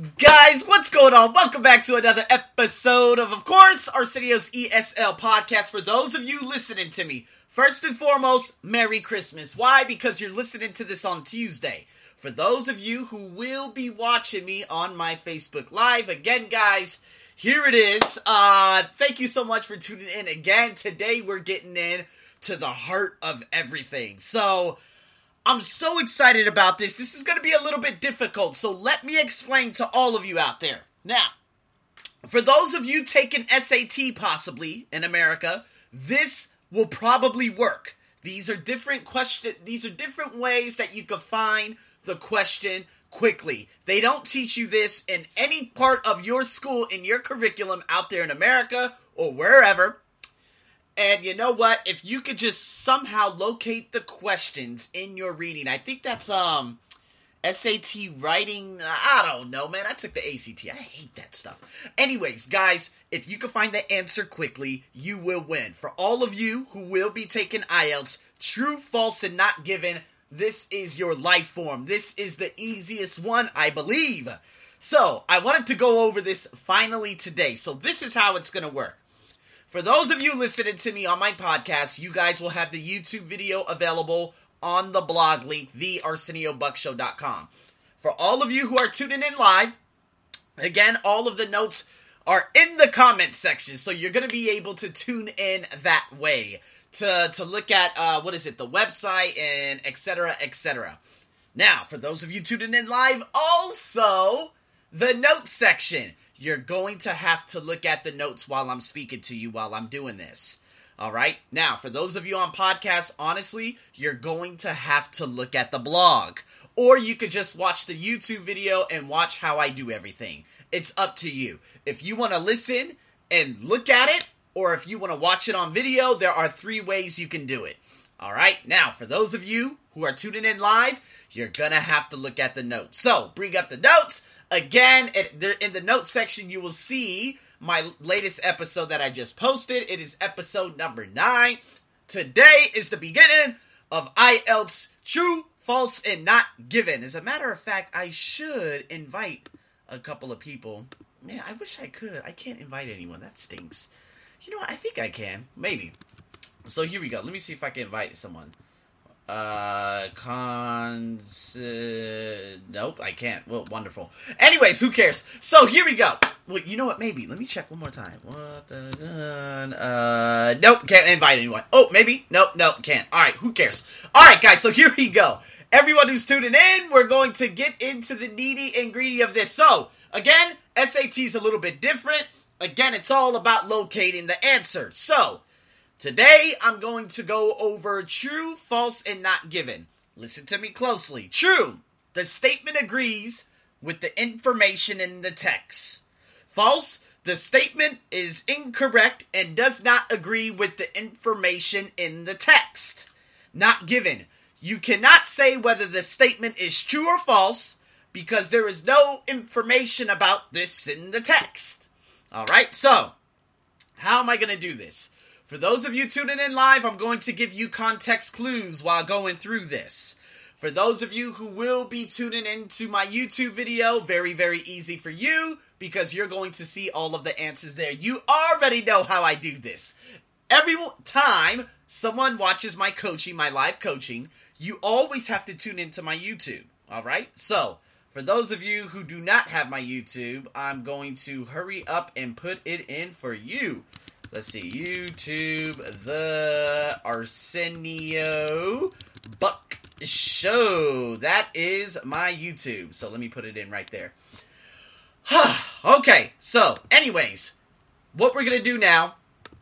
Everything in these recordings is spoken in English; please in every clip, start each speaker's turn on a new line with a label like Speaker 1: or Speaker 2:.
Speaker 1: Guys, what's going on? Welcome back to another episode of, of course, Arsenio's ESL podcast. For those of you listening to me, first and foremost, Merry Christmas. Why? Because you're listening to this on Tuesday. For those of you who will be watching me on my Facebook Live, again, guys, here it is. Uh, thank you so much for tuning in again. Today we're getting in to the heart of everything. So, I'm so excited about this. This is going to be a little bit difficult, so let me explain to all of you out there. Now, for those of you taking SAT possibly in America, this will probably work. These are different question these are different ways that you can find the question quickly. They don't teach you this in any part of your school in your curriculum out there in America or wherever. And you know what? If you could just somehow locate the questions in your reading, I think that's um SAT writing. I don't know, man. I took the ACT. I hate that stuff. Anyways, guys, if you can find the answer quickly, you will win. For all of you who will be taking IELTS, true, false, and not given, this is your life form. This is the easiest one, I believe. So, I wanted to go over this finally today. So, this is how it's going to work. For those of you listening to me on my podcast, you guys will have the YouTube video available on the blog link, thearseniobuckshow.com. For all of you who are tuning in live, again, all of the notes are in the comment section, so you're going to be able to tune in that way to to look at uh, what is it, the website and etc. etc. Now, for those of you tuning in live, also the notes section you're going to have to look at the notes while I'm speaking to you while I'm doing this. All right. Now, for those of you on podcasts, honestly, you're going to have to look at the blog. Or you could just watch the YouTube video and watch how I do everything. It's up to you. If you want to listen and look at it, or if you want to watch it on video, there are three ways you can do it. All right. Now, for those of you who are tuning in live, you're going to have to look at the notes. So, bring up the notes Again, in the notes section, you will see my latest episode that I just posted. It is episode number nine. Today is the beginning of IELTS True, False, and Not Given. As a matter of fact, I should invite a couple of people. Man, I wish I could. I can't invite anyone. That stinks. You know what? I think I can. Maybe. So here we go. Let me see if I can invite someone. Uh, cons. Uh, nope, I can't. Well, wonderful. Anyways, who cares? So here we go. Well, you know what? Maybe. Let me check one more time. What the gun? Uh, nope, can't invite anyone. Oh, maybe. Nope, nope, can't. All right, who cares? All right, guys. So here we go. Everyone who's tuning in, we're going to get into the needy and greedy of this. So again, SAT is a little bit different. Again, it's all about locating the answer. So Today, I'm going to go over true, false, and not given. Listen to me closely. True, the statement agrees with the information in the text. False, the statement is incorrect and does not agree with the information in the text. Not given. You cannot say whether the statement is true or false because there is no information about this in the text. Alright, so, how am I going to do this? For those of you tuning in live, I'm going to give you context clues while going through this. For those of you who will be tuning into my YouTube video, very, very easy for you because you're going to see all of the answers there. You already know how I do this. Every time someone watches my coaching, my live coaching, you always have to tune into my YouTube. All right? So, for those of you who do not have my YouTube, I'm going to hurry up and put it in for you. Let's see, YouTube, the Arsenio Buck Show. That is my YouTube. So let me put it in right there. okay, so, anyways, what we're going to do now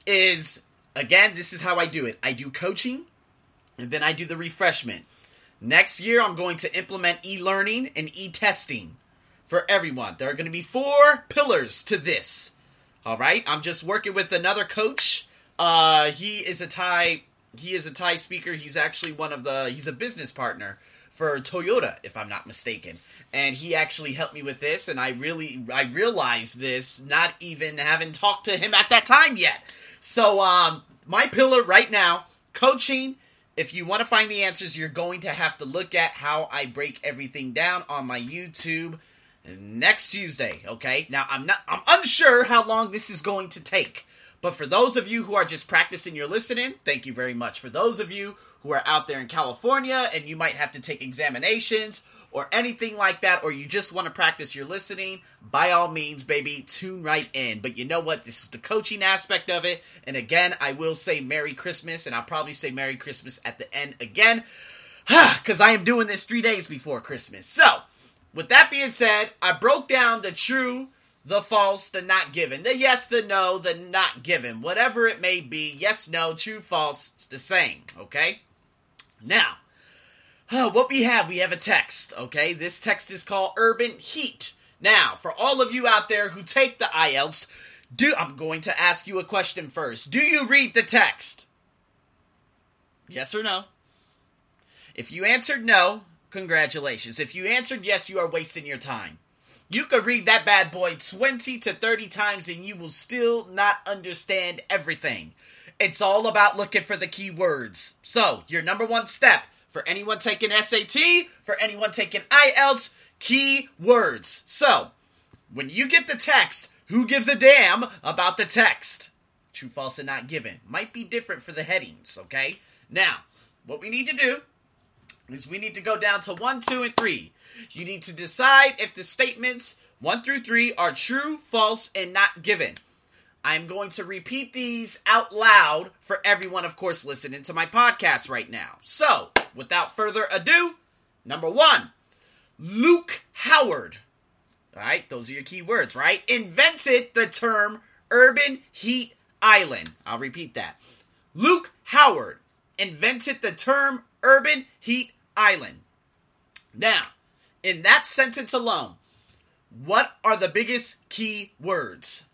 Speaker 1: is, again, this is how I do it. I do coaching, and then I do the refreshment. Next year, I'm going to implement e learning and e testing for everyone. There are going to be four pillars to this. All right, I'm just working with another coach. Uh, he is a Thai. He is a Thai speaker. He's actually one of the. He's a business partner for Toyota, if I'm not mistaken. And he actually helped me with this, and I really I realized this not even having talked to him at that time yet. So um, my pillar right now, coaching. If you want to find the answers, you're going to have to look at how I break everything down on my YouTube next Tuesday, okay? Now I'm not I'm unsure how long this is going to take. But for those of you who are just practicing your listening, thank you very much. For those of you who are out there in California and you might have to take examinations or anything like that, or you just want to practice your listening, by all means, baby, tune right in. But you know what? This is the coaching aspect of it. And again, I will say Merry Christmas, and I'll probably say Merry Christmas at the end again, because I am doing this three days before Christmas. So, with that being said, I broke down the true, the false, the not given, the yes, the no, the not given, whatever it may be. Yes, no, true, false, it's the same, okay? Now, what we have, we have a text, okay? This text is called Urban Heat. Now, for all of you out there who take the IELTS, do I'm going to ask you a question first. Do you read the text? Yes or no? If you answered no, congratulations. If you answered yes, you are wasting your time. You could read that bad boy 20 to 30 times and you will still not understand everything. It's all about looking for the key words. So, your number one step for anyone taking SAT, for anyone taking IELTS, key words. So, when you get the text, who gives a damn about the text? True, false, and not given. Might be different for the headings, okay? Now, what we need to do is we need to go down to 1, 2, and 3. You need to decide if the statements 1 through 3 are true, false, and not given. I'm going to repeat these out loud for everyone, of course, listening to my podcast right now. So, without further ado, number one, Luke Howard. All right, those are your key words, right? Invented the term urban heat island. I'll repeat that. Luke Howard invented the term urban heat island. Now, in that sentence alone, what are the biggest key words?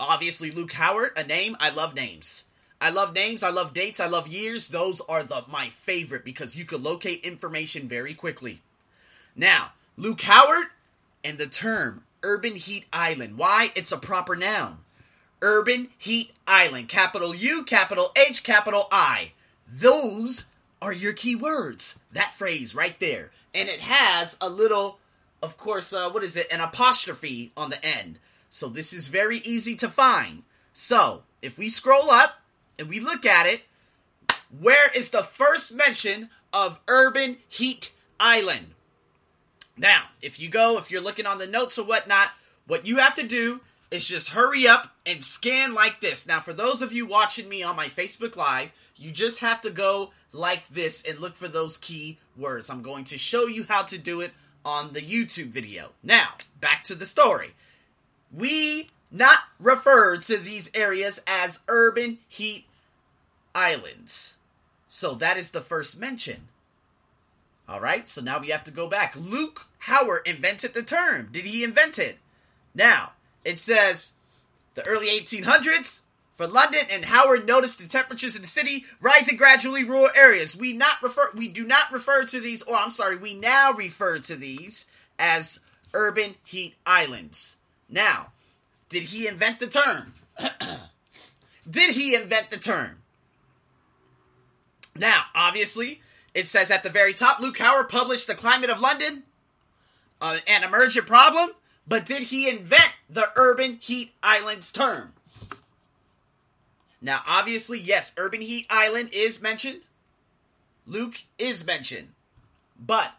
Speaker 1: Obviously, Luke Howard, a name. I love names. I love names. I love dates. I love years. Those are the my favorite because you can locate information very quickly. Now, Luke Howard and the term urban heat island. Why? It's a proper noun. Urban heat island. Capital U, capital H, capital I. Those are your keywords. That phrase right there. And it has a little, of course, uh, what is it? An apostrophe on the end. So this is very easy to find. So if we scroll up and we look at it, where is the first mention of Urban Heat Island? Now, if you go, if you're looking on the notes or whatnot, what you have to do is just hurry up and scan like this. Now, for those of you watching me on my Facebook Live, you just have to go like this and look for those key words. I'm going to show you how to do it on the YouTube video. Now, back to the story we not refer to these areas as urban heat islands. So that is the first mention. All right, so now we have to go back. Luke Howard invented the term. Did he invent it? Now, it says the early 1800s for London and Howard noticed the temperatures in the city rising gradually rural areas. We not refer we do not refer to these or I'm sorry, we now refer to these as urban heat islands. Now, did he invent the term? did he invent the term? Now, obviously, it says at the very top Luke Howard published The Climate of London, uh, an emergent problem, but did he invent the urban heat islands term? Now, obviously, yes, urban heat island is mentioned. Luke is mentioned. But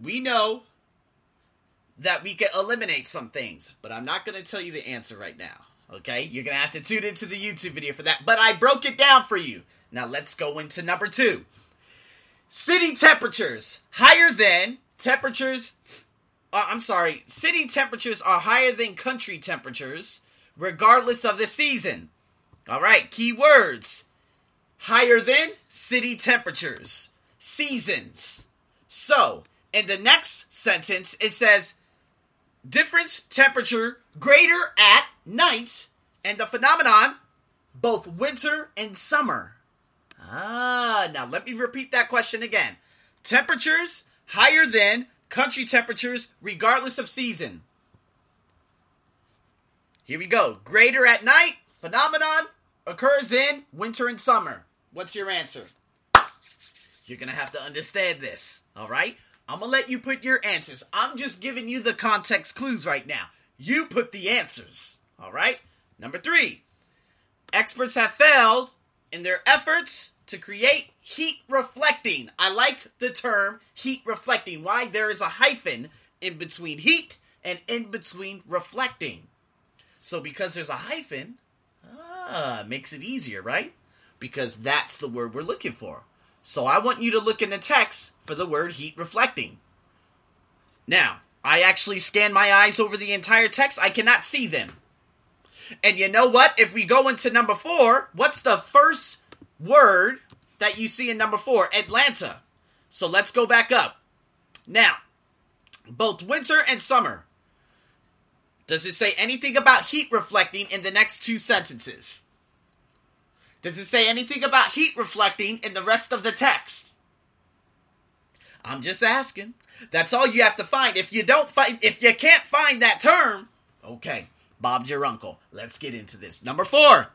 Speaker 1: we know that we can eliminate some things, but I'm not going to tell you the answer right now. Okay? You're going to have to tune into the YouTube video for that, but I broke it down for you. Now let's go into number two. City temperatures higher than temperatures. Uh, I'm sorry, city temperatures are higher than country temperatures, regardless of the season. All right, key words higher than city temperatures, seasons. So, in the next sentence, it says difference temperature greater at night, and the phenomenon both winter and summer. Ah, now let me repeat that question again. Temperatures higher than country temperatures regardless of season. Here we go. Greater at night, phenomenon occurs in winter and summer. What's your answer? You're going to have to understand this, all right? I'm gonna let you put your answers. I'm just giving you the context clues right now. You put the answers. All right? Number three, experts have failed in their efforts to create heat reflecting. I like the term heat reflecting. Why? There is a hyphen in between heat and in between reflecting. So because there's a hyphen, ah, makes it easier, right? Because that's the word we're looking for. So I want you to look in the text for the word heat reflecting. Now, I actually scan my eyes over the entire text. I cannot see them. And you know what? If we go into number four, what's the first word that you see in number four? Atlanta. So let's go back up. Now, both winter and summer. Does it say anything about heat reflecting in the next two sentences? Does it say anything about heat reflecting in the rest of the text? I'm just asking. That's all you have to find. If you don't find if you can't find that term, okay, Bob's your uncle. Let's get into this. Number 4.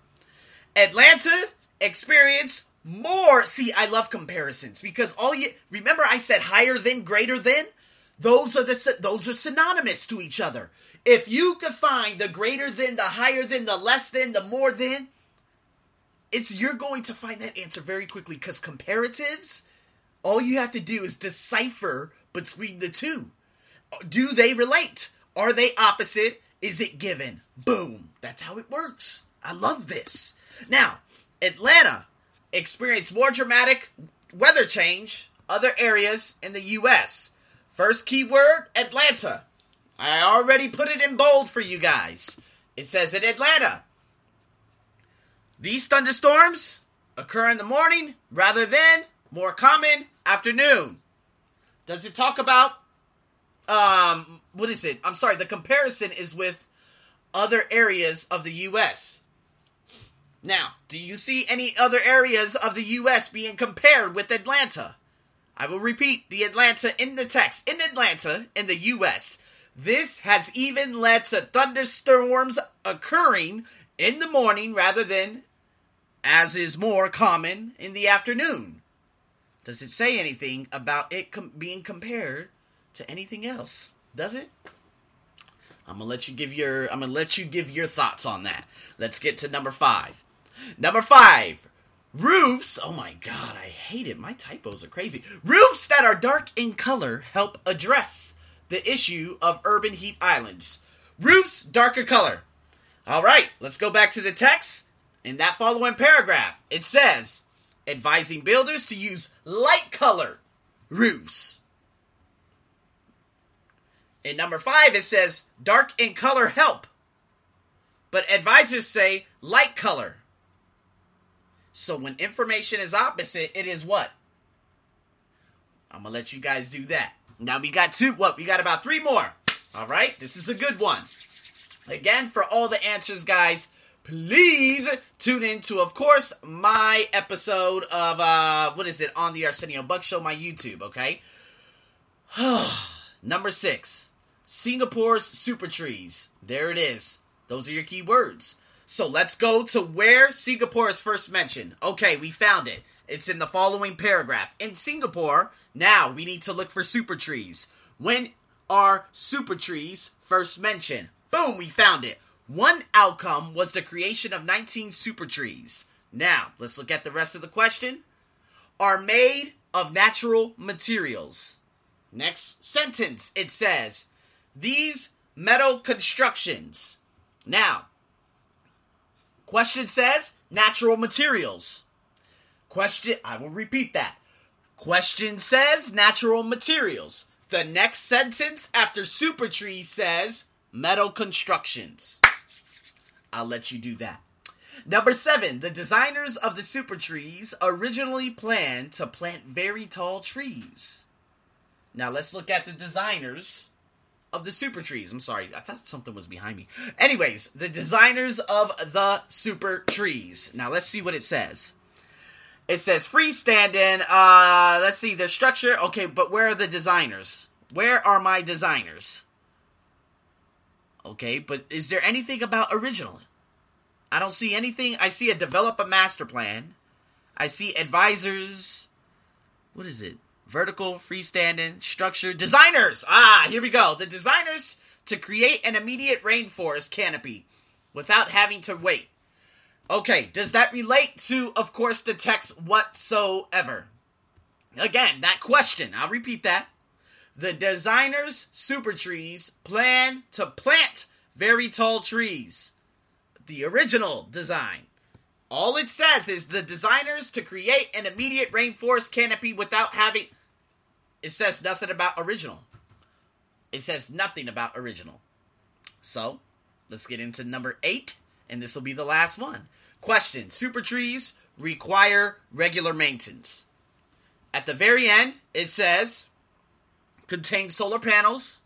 Speaker 1: Atlanta experienced more. See, I love comparisons because all you remember I said higher than, greater than. Those are the those are synonymous to each other. If you can find the greater than, the higher than, the less than, the more than, it's you're going to find that answer very quickly because comparatives, all you have to do is decipher between the two. Do they relate? Are they opposite? Is it given? Boom. That's how it works. I love this. Now, Atlanta experienced more dramatic weather change other areas in the U.S. First keyword Atlanta. I already put it in bold for you guys. It says in Atlanta. These thunderstorms occur in the morning rather than more common afternoon. Does it talk about um what is it? I'm sorry, the comparison is with other areas of the US. Now, do you see any other areas of the US being compared with Atlanta? I will repeat the Atlanta in the text. In Atlanta, in the US, this has even led to thunderstorms occurring in the morning rather than, as is more common, in the afternoon. Does it say anything about it com- being compared to anything else? Does it? I'm gonna let you give your I'm gonna let you give your thoughts on that. Let's get to number five. Number five, roofs. Oh my god, I hate it. My typos are crazy. Roofs that are dark in color help address the issue of urban heat islands. Roofs darker color. All right, let's go back to the text. In that following paragraph, it says, advising builders to use light color roofs. In number five, it says dark in color help, but advisors say light color. So when information is opposite, it is what? I'm gonna let you guys do that. Now we got two. What? We got about three more. All right, this is a good one. Again, for all the answers, guys, please tune in to, of course, my episode of uh, what is it on the Arsenio Buck Show, my YouTube. Okay. Number six, Singapore's super trees. There it is. Those are your key words. So let's go to where Singapore is first mentioned. Okay, we found it. It's in the following paragraph. In Singapore, now we need to look for super trees. When are super trees first mentioned? Boom, we found it. One outcome was the creation of 19 super trees. Now, let's look at the rest of the question. Are made of natural materials. Next sentence, it says, these metal constructions. Now, question says natural materials. Question, I will repeat that. Question says natural materials. The next sentence after super tree says metal constructions. I'll let you do that. Number seven, the designers of the super trees originally planned to plant very tall trees. Now let's look at the designers of the super trees. I'm sorry, I thought something was behind me. Anyways, the designers of the super trees. Now let's see what it says. It says freestanding. Uh, let's see the structure. Okay, but where are the designers? Where are my designers? Okay, but is there anything about original? I don't see anything. I see a develop a master plan. I see advisors. What is it? Vertical, freestanding, structure, designers. Ah, here we go. The designers to create an immediate rainforest canopy without having to wait. Okay, does that relate to, of course, the text whatsoever? Again, that question, I'll repeat that. The designers, super trees, plan to plant very tall trees. The original design. All it says is the designers to create an immediate rainforest canopy without having. It says nothing about original. It says nothing about original. So, let's get into number eight, and this will be the last one. Question Super trees require regular maintenance. At the very end, it says contain solar panels.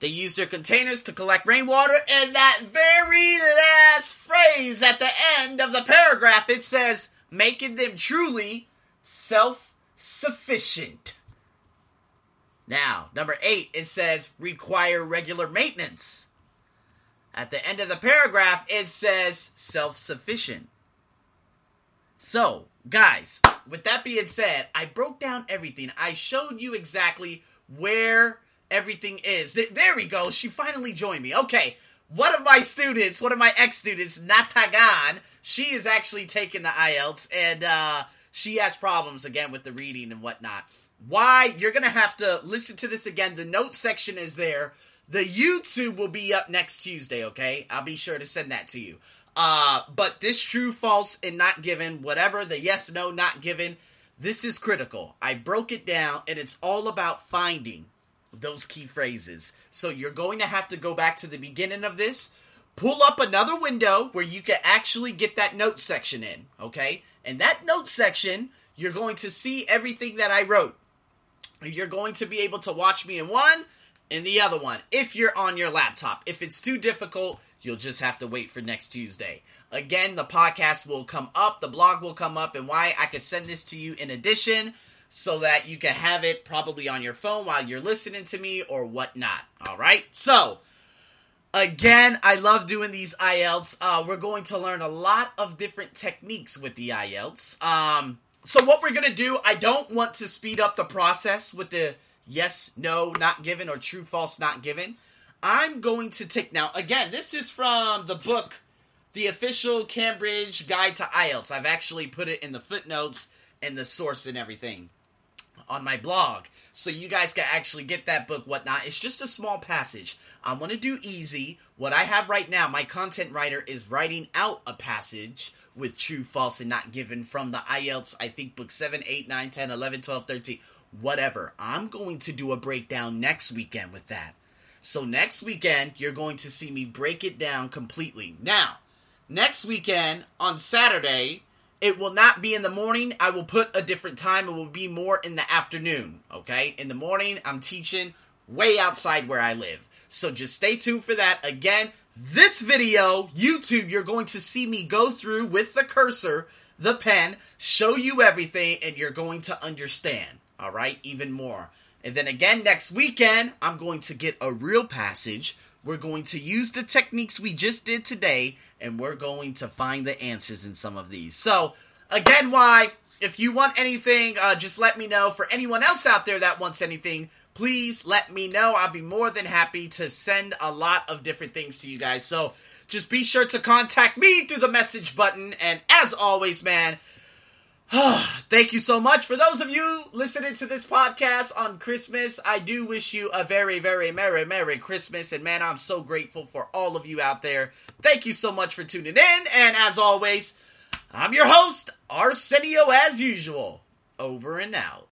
Speaker 1: They use their containers to collect rainwater, and that very last phrase at the end of the paragraph, it says, making them truly self sufficient. Now, number eight, it says require regular maintenance. At the end of the paragraph, it says self sufficient. So, guys, with that being said, I broke down everything. I showed you exactly where everything is. There we go. She finally joined me. Okay. One of my students, one of my ex students, Natagan, she is actually taking the IELTS and uh, she has problems again with the reading and whatnot. Why? You're going to have to listen to this again. The notes section is there. The YouTube will be up next Tuesday, okay? I'll be sure to send that to you. Uh, but this true, false, and not given, whatever, the yes, no, not given, this is critical. I broke it down, and it's all about finding those key phrases. So you're going to have to go back to the beginning of this, pull up another window where you can actually get that note section in, okay? And that note section, you're going to see everything that I wrote. You're going to be able to watch me in one and the other one if you're on your laptop. If it's too difficult, you'll just have to wait for next Tuesday. Again, the podcast will come up, the blog will come up, and why I can send this to you in addition so that you can have it probably on your phone while you're listening to me or whatnot. All right. So, again, I love doing these IELTS. Uh, we're going to learn a lot of different techniques with the IELTS. Um, so, what we're going to do, I don't want to speed up the process with the yes, no, not given, or true, false, not given. I'm going to take now, again, this is from the book, The Official Cambridge Guide to IELTS. I've actually put it in the footnotes and the source and everything on my blog. So you guys can actually get that book, whatnot. It's just a small passage. I want to do easy. What I have right now, my content writer is writing out a passage with true, false, and not given from the IELTS, I think book 7, 8, 9, 10, 11, 12, 13, whatever. I'm going to do a breakdown next weekend with that. So next weekend, you're going to see me break it down completely. Now, next weekend on Saturday, it will not be in the morning. I will put a different time. It will be more in the afternoon. Okay? In the morning, I'm teaching way outside where I live. So just stay tuned for that. Again, this video, YouTube, you're going to see me go through with the cursor, the pen, show you everything, and you're going to understand. All right? Even more. And then again, next weekend, I'm going to get a real passage we're going to use the techniques we just did today, and we're going to find the answers in some of these. So, again, why? If you want anything, uh, just let me know. For anyone else out there that wants anything, please let me know. I'll be more than happy to send a lot of different things to you guys. So, just be sure to contact me through the message button. And as always, man, Thank you so much. For those of you listening to this podcast on Christmas, I do wish you a very, very Merry, Merry Christmas. And man, I'm so grateful for all of you out there. Thank you so much for tuning in. And as always, I'm your host, Arsenio, as usual. Over and out.